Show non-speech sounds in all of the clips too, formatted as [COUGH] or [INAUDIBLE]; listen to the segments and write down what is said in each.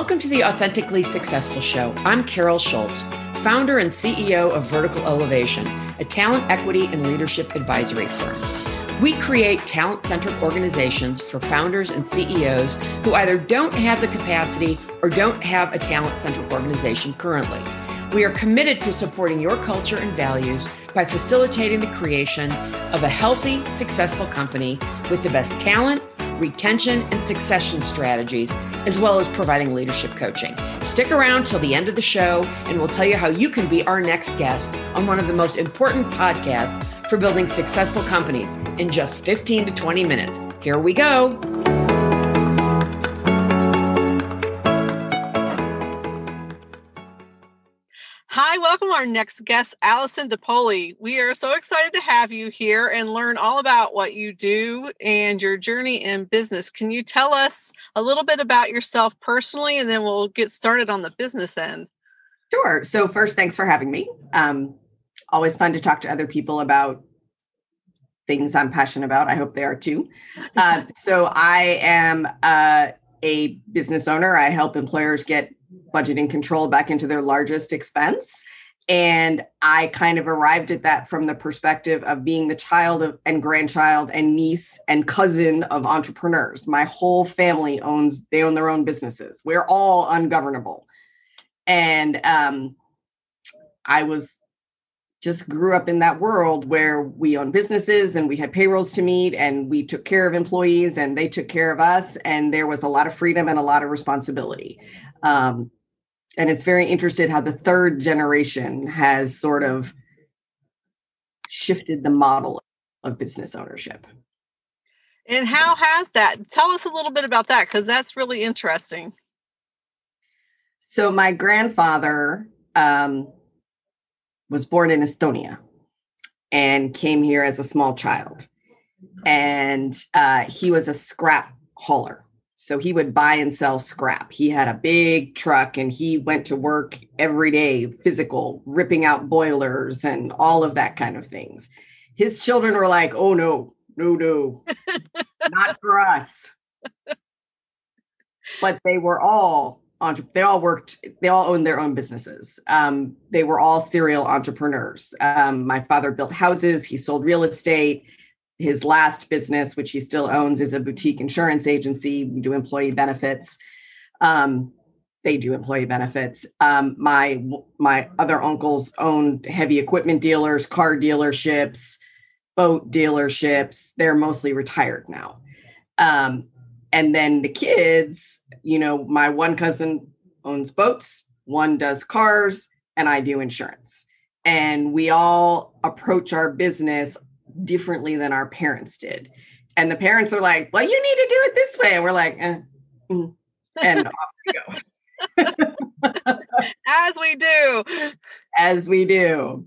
Welcome to the Authentically Successful Show. I'm Carol Schultz, founder and CEO of Vertical Elevation, a talent equity and leadership advisory firm. We create talent centered organizations for founders and CEOs who either don't have the capacity or don't have a talent centered organization currently. We are committed to supporting your culture and values by facilitating the creation of a healthy, successful company with the best talent, retention, and succession strategies, as well as providing leadership coaching. Stick around till the end of the show, and we'll tell you how you can be our next guest on one of the most important podcasts for building successful companies in just 15 to 20 minutes. Here we go. Our next guest, Allison De Paoli. We are so excited to have you here and learn all about what you do and your journey in business. Can you tell us a little bit about yourself personally, and then we'll get started on the business end? Sure. So, first, thanks for having me. Um, always fun to talk to other people about things I'm passionate about. I hope they are too. Uh, [LAUGHS] so, I am uh, a business owner. I help employers get budgeting control back into their largest expense. And I kind of arrived at that from the perspective of being the child of, and grandchild and niece and cousin of entrepreneurs. My whole family owns, they own their own businesses. We're all ungovernable. And um, I was just grew up in that world where we own businesses and we had payrolls to meet and we took care of employees and they took care of us and there was a lot of freedom and a lot of responsibility um, and it's very interested how the third generation has sort of shifted the model of business ownership and how has that tell us a little bit about that because that's really interesting so my grandfather um, was born in Estonia and came here as a small child. And uh, he was a scrap hauler. So he would buy and sell scrap. He had a big truck and he went to work every day, physical, ripping out boilers and all of that kind of things. His children were like, oh no, no, no, [LAUGHS] not for us. But they were all entre- they all worked they all owned their own businesses um, they were all serial entrepreneurs um, my father built houses he sold real estate his last business which he still owns is a boutique insurance agency. We do employee benefits. Um, they do employee benefits. Um, my my other uncles owned heavy equipment dealers car dealerships boat dealerships. They're mostly retired now. Um, and then the kids you know my one cousin owns boats one does cars and i do insurance. And we all approach our business differently than our parents did and the parents are like well you need to do it this way and we're like eh, mm, and off we go [LAUGHS] as we do as we do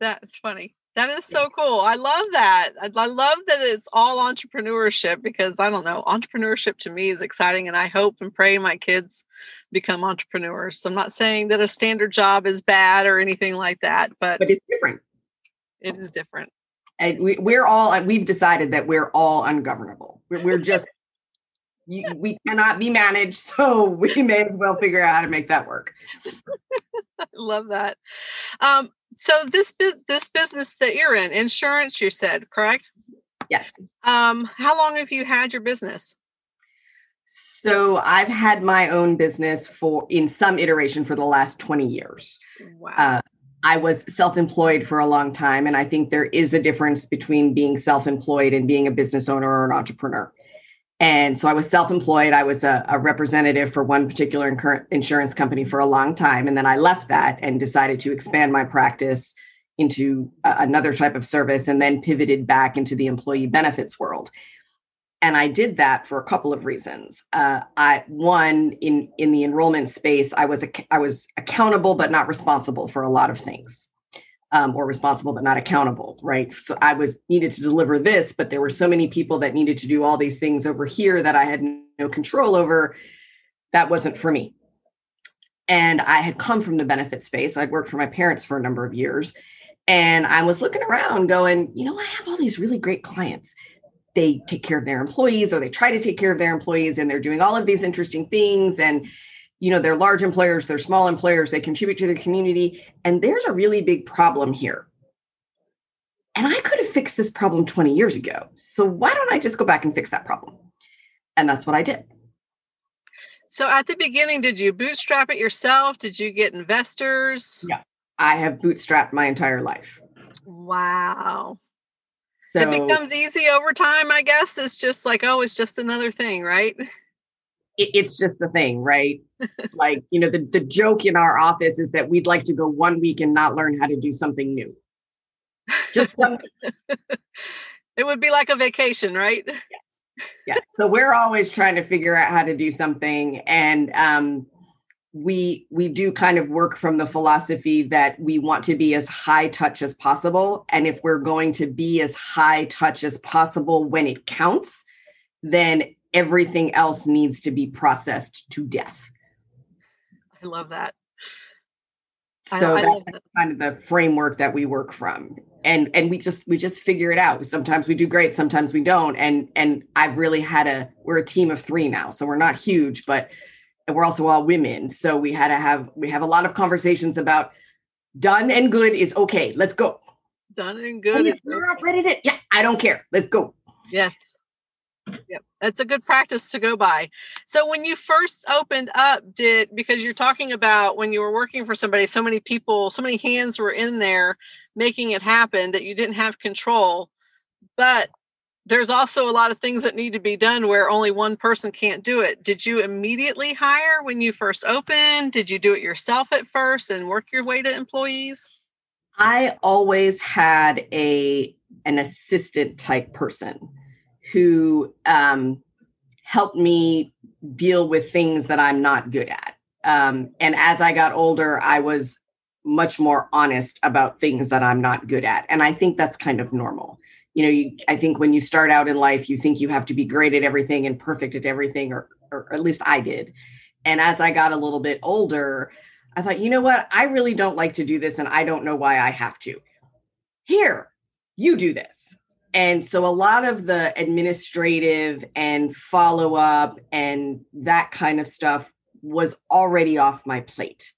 that's funny that is so cool. I love that. I, I, love that it's all entrepreneurship because I don't know, entrepreneurship to me is exciting and I hope and pray my kids become entrepreneurs. So I'm not saying that a standard job is bad or anything like that, but But it's different. It is different. And we, we're all we've decided that we're all ungovernable. We're, we're [LAUGHS] just you, we cannot be managed, [LAUGHS] so we may as well figure out how to make that work. I [LAUGHS] love that. Um, so this this business that you're in, insurance, you said, correct? Yes. Um, how long have you had your business? So I've had my own business for in some iteration for the last 20 years. Wow. Uh, I was self-employed for a long time, and I think there is a difference between being self-employed and being a business owner or an entrepreneur. And so I was self employed. I was a, a, representative for one particular insurance company for a long time. And then I left that and decided to expand my practice into a, another type of service and then pivoted back into the employee benefits world. And I did that for a couple of reasons. Uh, I one in in the enrollment space, I was I was accountable but not responsible for a lot of things. Um, or responsible but not accountable right? So i was needed to deliver this but there were so many people that needed to do all these things over here that i had no control over. That wasn't for me. And i had come from the benefit space. I'd worked for my parents for a number of years. And i was looking around going you know i have all these really great clients they take care of their employees or they try to take care of their employees and they're doing all of these interesting things and you know they're large employers they're small employers they contribute to the community. And there's a really big problem here. And i could have fixed this problem 20 years ago. So why don't i just go back and fix that problem? And that's what i did. So at the beginning did you bootstrap it yourself? Did you get investors? Yeah i have bootstrapped my entire life. Wow so, it becomes easy over time i guess it's just like oh it's just another thing right? It, it's just the thing right? Like you know the, the joke in our office is that we'd like to go one week and not learn how to do something new. Just one [LAUGHS] it would be like a vacation right? Yes. Yes. So we're always trying to figure out how to do something and um we we do kind of work from the philosophy that we want to be as high touch as possible. And if we're going to be as high touch as possible when it counts then everything else needs to be processed to death. I love that. So I, I that's that. kind of the framework that we work from. And and we just we just figure it out. Sometimes we do great sometimes we don't. And and i've really had a we're a team of three now so we're not huge but and we're also all women so we had to have we have a lot of conversations about done and good is okay let's go done and good is we're okay. ready to yeah i don't care let's go yes Yep. It's a good practice to go by. So when you first opened up, did because you're talking about when you were working for somebody, so many people, so many hands were in there making it happen that you didn't have control. But there's also a lot of things that need to be done where only one person can't do it. Did you immediately hire when you first opened? Did you do it yourself at first and work your way to employees? I always had a an assistant type person who um, helped me deal with things that I'm not good at. Um, and as I got older, I was much more honest about things that I'm not good at. And I think that's kind of normal you know you, i think when you start out in life you think you have to be great at everything and perfect at everything or, or at least i did. And as i got a little bit older i thought you know what? I really don't like to do this and i don't know why i have to. Here you do this. And so a lot of the administrative and follow up and that kind of stuff was already off my plate.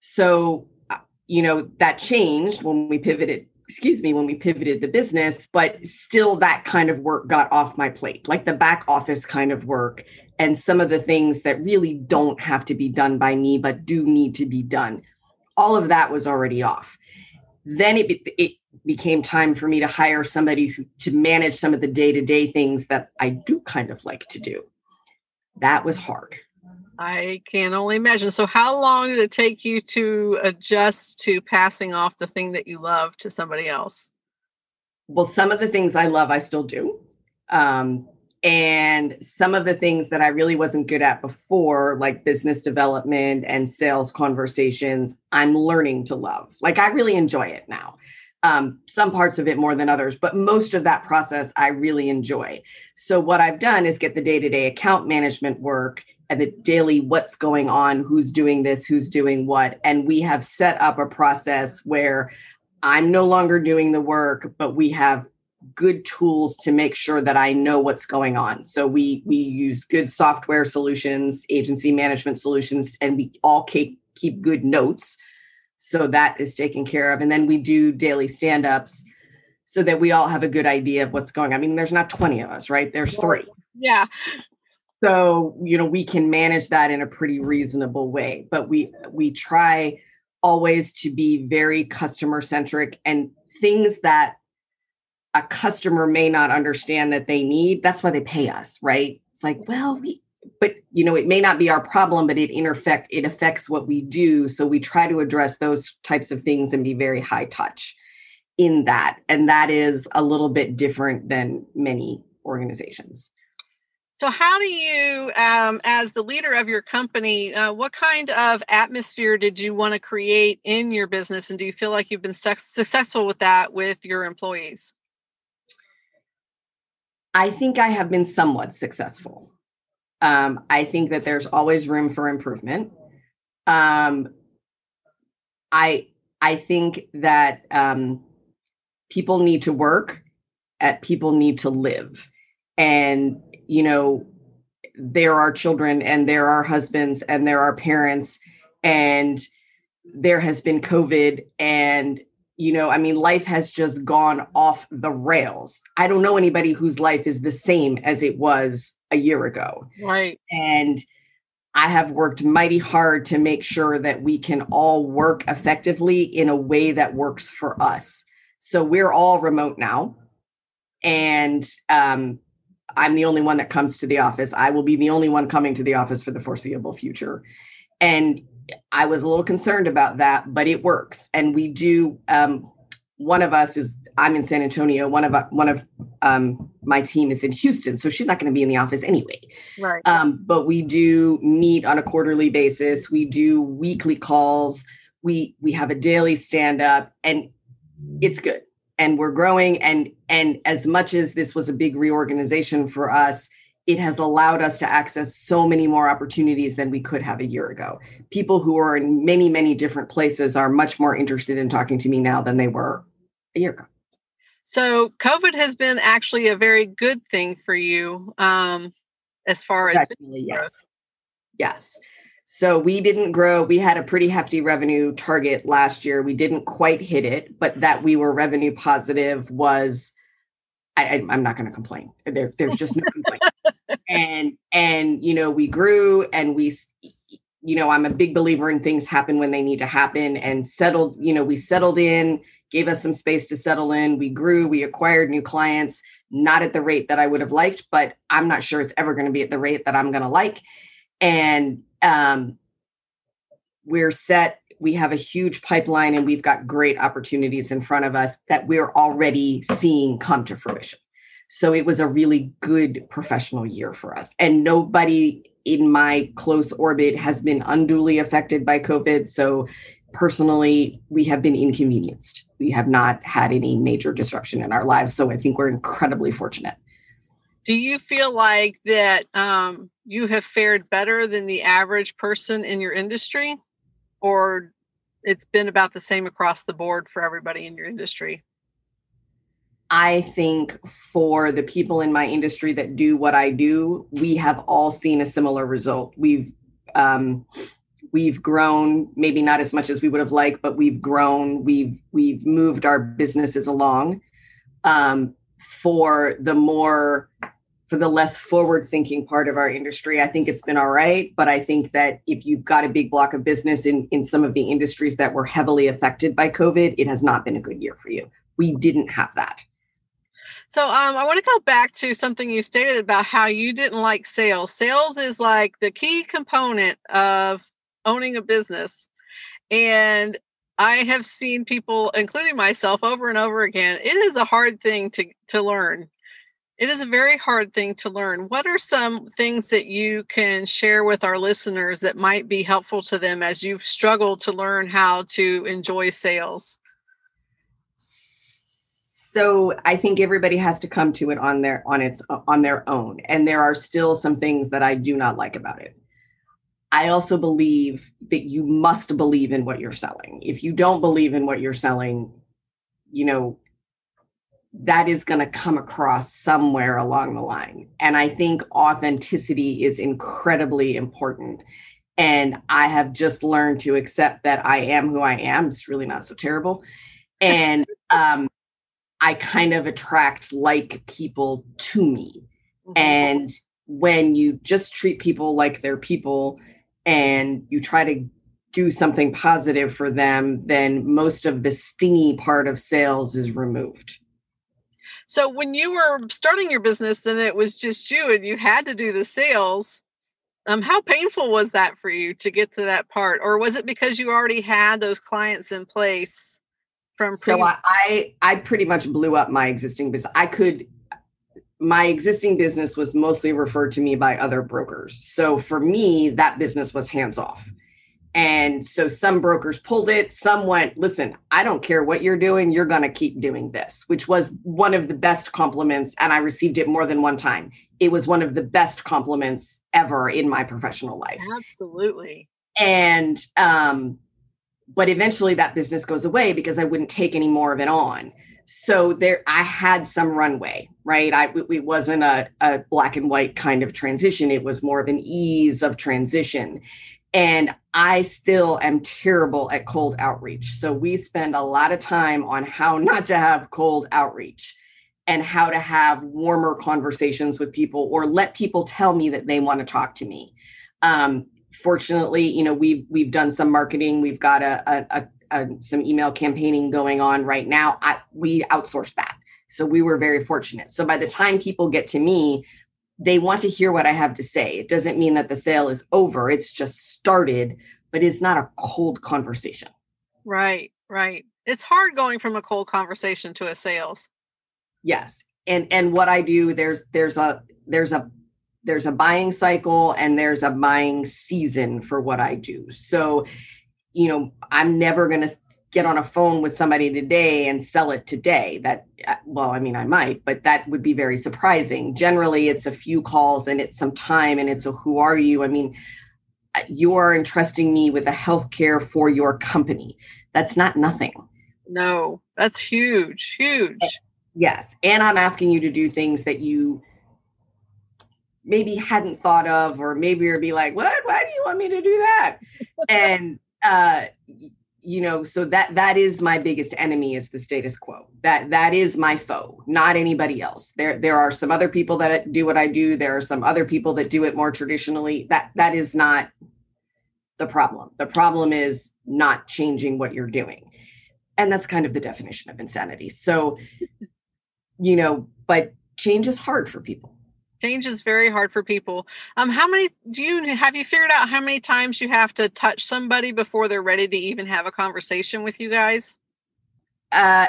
So uh, you know that changed when we pivoted excuse me, when we pivoted the business, but still that kind of work got off my plate, like the back office kind of work and some of the things that really don't have to be done by me, but do need to be done. All of that was already off. Then it, it became time for me to hire somebody who, to manage some of the day to day things that I do kind of like to do. That was hard. I can only imagine. So, how long did it take you to adjust to passing off the thing that you love to somebody else? Well, some of the things I love, I still do. Um, and some of the things that I really wasn't good at before, like business development and sales conversations, I'm learning to love. Like, I really enjoy it now. Um, some parts of it more than others, but most of that process I really enjoy. So, what I've done is get the day to day account management work the daily what's going on, who's doing this, who's doing what. And we have set up a process where I'm no longer doing the work, but we have good tools to make sure that I know what's going on. So we we use good software solutions, agency management solutions, and we all keep keep good notes. So that is taken care of. And then we do daily stand-ups so that we all have a good idea of what's going on. I mean, there's not 20 of us, right? There's three. Yeah so you know we can manage that in a pretty reasonable way but we we try always to be very customer centric and things that a customer may not understand that they need that's why they pay us right? It's like well we but you know it may not be our problem but it interfect it affects what we do so we try to address those types of things and be very high touch in that and that is a little bit different than many organizations so, how do you, um, as the leader of your company, uh, what kind of atmosphere did you want to create in your business? And do you feel like you've been su- successful with that with your employees? I think I have been somewhat successful. Um, I think that there's always room for improvement. Um, I I think that um, people need to work at people need to live and you know there are children and there are husbands and there are parents and there has been covid and you know i mean life has just gone off the rails. I don't know anybody whose life is the same as it was a year ago. Right. And i have worked mighty hard to make sure that we can all work effectively in a way that works for us. So we're all remote now. And um, I'm the only one that comes to the office. I will be the only one coming to the office for the foreseeable future. And I was a little concerned about that, but it works. And we do. Um, one of us is I'm in San Antonio. One of one of um, my team is in Houston, so she's not going to be in the office anyway. Right. Um, but we do meet on a quarterly basis. We do weekly calls. We we have a daily stand up, and it's good and we're growing. And and as much as this was a big reorganization for us it has allowed us to access so many more opportunities than we could have a year ago. People who are in many many different places are much more interested in talking to me now than they were a year ago. So covid has been actually a very good thing for you um as far as yes. yes so we didn't grow. We had a pretty hefty revenue target last year. We didn't quite hit it, but that we were revenue positive was. I, am not going to complain. There, there's just no complaint. and and you know we grew and we you know i'm a big believer in things happen when they need to happen and settled you know we settled in gave us some space to settle in we grew we acquired new clients not at the rate that i would have liked but i'm not sure it's ever going to be at the rate that i'm going to like and um, we're set we have a huge pipeline and we've got great opportunities in front of us that we're already seeing come to fruition. So it was a really good professional year for us. And nobody in my close orbit has been unduly affected by covid. So personally we have been inconvenienced. We have not had any major disruption in our lives. So i think we're incredibly fortunate do you feel like that um, you have fared better than the average person in your industry or it's been about the same across the board for everybody in your industry I think for the people in my industry that do what I do, we have all seen a similar result. We've um, we've grown, maybe not as much as we would have liked, but we've grown. We've we've moved our businesses along. Um, for the more for the less forward thinking part of our industry i think it's been all right but i think that if you've got a big block of business in in some of the industries that were heavily affected by covid it has not been a good year for you we didn't have that so um, I want to go back to something you stated about how you didn't like sales. Sales is like the key component of owning a business. And I have seen people, including myself, over and over again. It is a hard thing to, to learn it is a very hard thing to learn. What are some things that you can share with our listeners that might be helpful to them as you've struggled to learn how to enjoy sales? So I think everybody has to come to it on their on its on their own and there are still some things that I do not like about it. I also believe that you must believe in what you're selling. If you don't believe in what you're selling, you know, that is going to come across somewhere along the line. And I think authenticity is incredibly important. And I have just learned to accept that I am who I am. It's really not so terrible. And [LAUGHS] um, I kind of attract like people to me. Mm-hmm. And when you just treat people like they're people and you try to do something positive for them, then most of the stingy part of sales is removed. So when you were starting your business and it was just you and you had to do the sales, um, how painful was that for you to get to that part, or was it because you already had those clients in place from? Pre- so I I pretty much blew up my existing business. I could my existing business was mostly referred to me by other brokers. So for me, that business was hands off. And so some brokers pulled it. Some went, listen, I don't care what you're doing. You're going to keep doing this, which was one of the best compliments. And I received it more than one time. It was one of the best compliments ever in my professional life. Absolutely. And, um, but eventually that business goes away because I wouldn't take any more of it on. so there i had some runway right i it wasn't a, a black and white kind of transition it was more of an ease of transition and i still am terrible at cold outreach. So we spend a lot of time on how [LAUGHS] not to have cold outreach and how to have warmer conversations with people or let people tell me that they want to talk to me. Um, fortunately you know we've we've done some marketing. We've got a, a, a some email campaigning going on right now. I, we outsource that. So we were very fortunate. So by the time people get to me they want to hear what i have to say. It doesn't mean that the sale is over. It's just started but it's not a cold conversation. Right right. It's hard going from a cold conversation to a sales. Yes and and what i do there's there's a there's a there's a buying cycle and there's a buying season for what i do. So you know i'm never going to get on a phone with somebody today and sell it today that uh, well i mean i might but that would be very surprising generally it's a few calls and it's some time and it's a who are you i mean uh, you are entrusting me with a health care for your company that's not nothing no that's huge huge Yes. And I'm asking you to do things that you maybe hadn't thought of, or maybe you'll be like, what? Why do you want me to do that? [LAUGHS] and, uh, you know, so that that is my biggest enemy is the status quo. That that is my foe, not anybody else. There there are some other people that do what I do. There are some other people that do it more traditionally. That that is not the problem. The problem is not changing what you're doing. And that's kind of the definition of insanity. So you know, but change is hard for people. Change is very hard for people. Um, how many do you have you figured out how many times you have to touch somebody before they're ready to even have a conversation with you guys? Uh,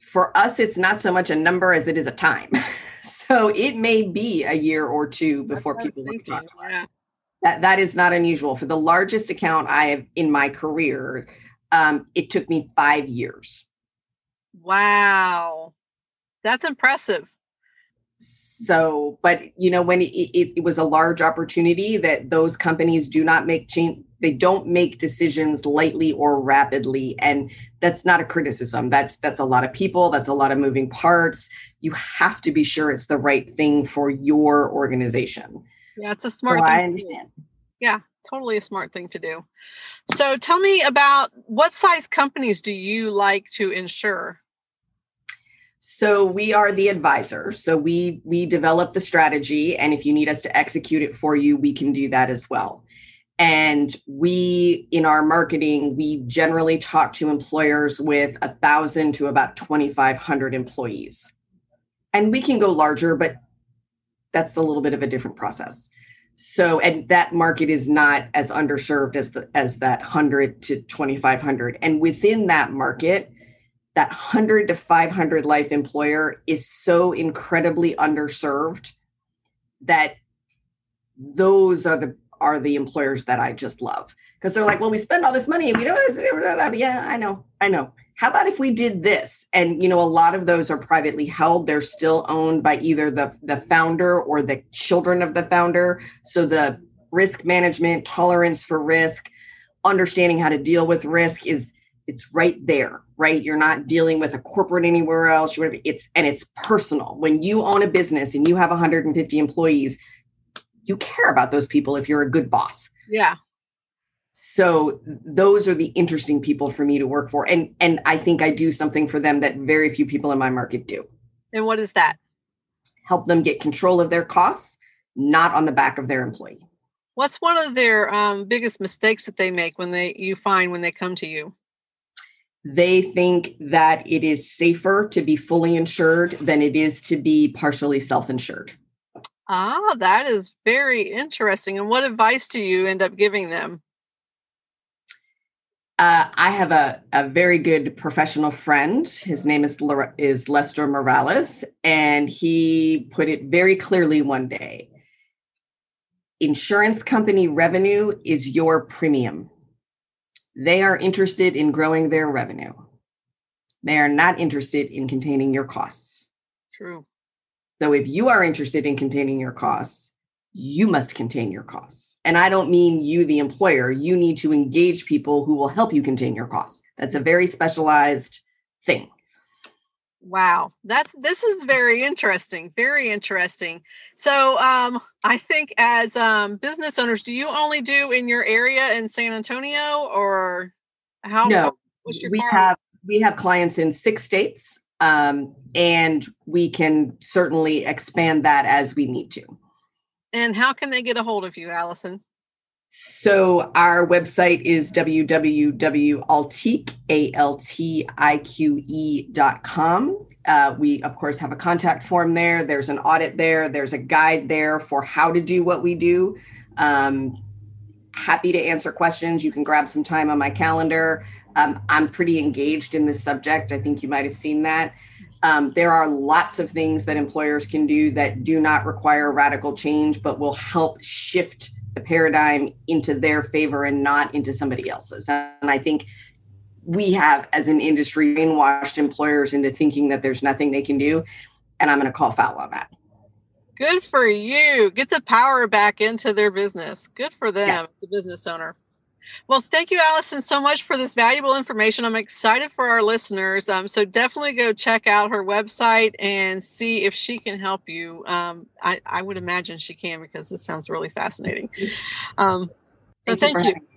for us, it's not so much a number as it is a time. [LAUGHS] so it may be a year or two before people talk to yeah. That that is not unusual. For the largest account I have in my career, um, it took me five years. Wow. That's impressive. So, but you know, when it, it, it was a large opportunity that those companies do not make change, they don't make decisions lightly or rapidly, and that's not a criticism. That's that's a lot of people. That's a lot of moving parts. You have to be sure it's the right thing for your organization. Yeah, it's a smart. So I understand. Yeah, totally a smart thing to do. So, tell me about what size companies do you like to insure? So we are the advisor. So we we develop the strategy and if you need us to execute it for you, we can do that as well. And we in our marketing, we generally talk to employers with a thousand to about 2,500 employees. And we can go larger, but that's a little bit of a different process. So, and that market is not as underserved as the as that 100 to 2,500. And within that market, that 100 to 500 life employer is so incredibly underserved that those are the are the employers that I just love because they're like, well, we spend all this money and we don't. Yeah, I know, I know. How about if we did this? And you know, a lot of those are privately held. They're still owned by either the the founder or the children of the founder. So the risk management, tolerance for risk, understanding how to deal with risk is it's right there right? You're not dealing with a corporate anywhere else you it's and it's personal. When you own a business and you have 150 employees you care about those people if you're a good boss. Yeah. So those are the interesting people for me to work for and and i think i do something for them that very few people in my market do. And what is that? Help them get control of their costs not on the back of their employee. What's one of their um, biggest mistakes that they make when they you find when they come to you they think that it is safer to be fully insured than it is to be partially self insured. Ah, that is very interesting. And what advice do you end up giving them? Uh, I have a, a very good professional friend. His name is, is Lester Morales, and he put it very clearly one day Insurance company revenue is your premium. They are interested in growing their revenue. They are not interested in containing your costs. True. So if you are interested in containing your costs, you must contain your costs. And I don't mean you, the employer. You need to engage people who will help you contain your costs. That's a very specialized thing. Wow, that's this is very interesting. Very interesting. So, um, I think as um, business owners, do you only do in your area in San Antonio, or how? No, we have we have clients in six states, um, and we can certainly expand that as we need to. And how can they get a hold of you, Allison? So our website is www.altiqe.com. Uh, we, of course, have a contact form there. There's an audit there. There's a guide there for how to do what we do. Um, happy to answer questions. You can grab some time on my calendar. Um, I'm pretty engaged in this subject. I think you might have seen that. Um, there are lots of things that employers can do that do not require radical change, but will help shift the paradigm into their favor and not into somebody else's. And I think we have, as an industry, brainwashed employers into thinking that there's nothing they can do. And I'm going to call foul on that. Good for you. Get the power back into their business. Good for them, yeah. the business owner. Well, thank you, Allison, so much for this valuable information. I'm excited for our listeners. Um, so definitely go check out her website and see if she can help you. Um, I, I, would imagine she can because this sounds really fascinating. Um, so thank, thank you. you.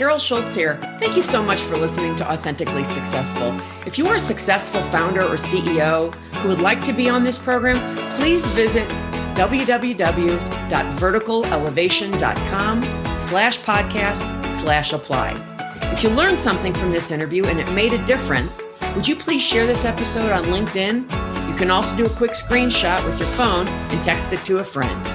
Carol Schultz here. Thank you so much for listening to Authentically Successful. If you are a successful founder or CEO who would like to be on this program, please visit www.verticalelevation.com slash podcast slash apply. If you learned something from this interview and it made a difference, would you please share this episode on LinkedIn? You can also do a quick screenshot with your phone and text it to a friend.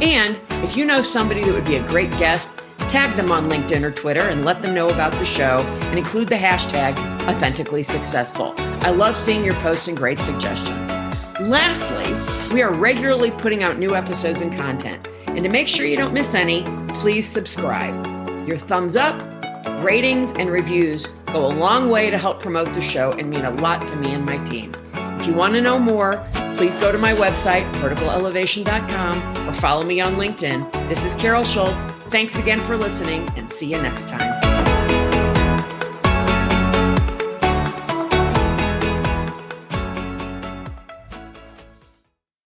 And if you know somebody that would be a great guest, Tag them on LinkedIn or Twitter and let them know about the show and include the hashtag authentically successful. I love seeing your posts and great suggestions. Lastly, we are regularly putting out new episodes and content. And to make sure you don't miss any, please subscribe. Your thumbs up, ratings, and reviews go a long way to help promote the show and mean a lot to me and my team. If you want to know more, please go to my website, verticalelevation.com, or follow me on LinkedIn. This is Carol Schultz. Thanks again for listening, and see you next time.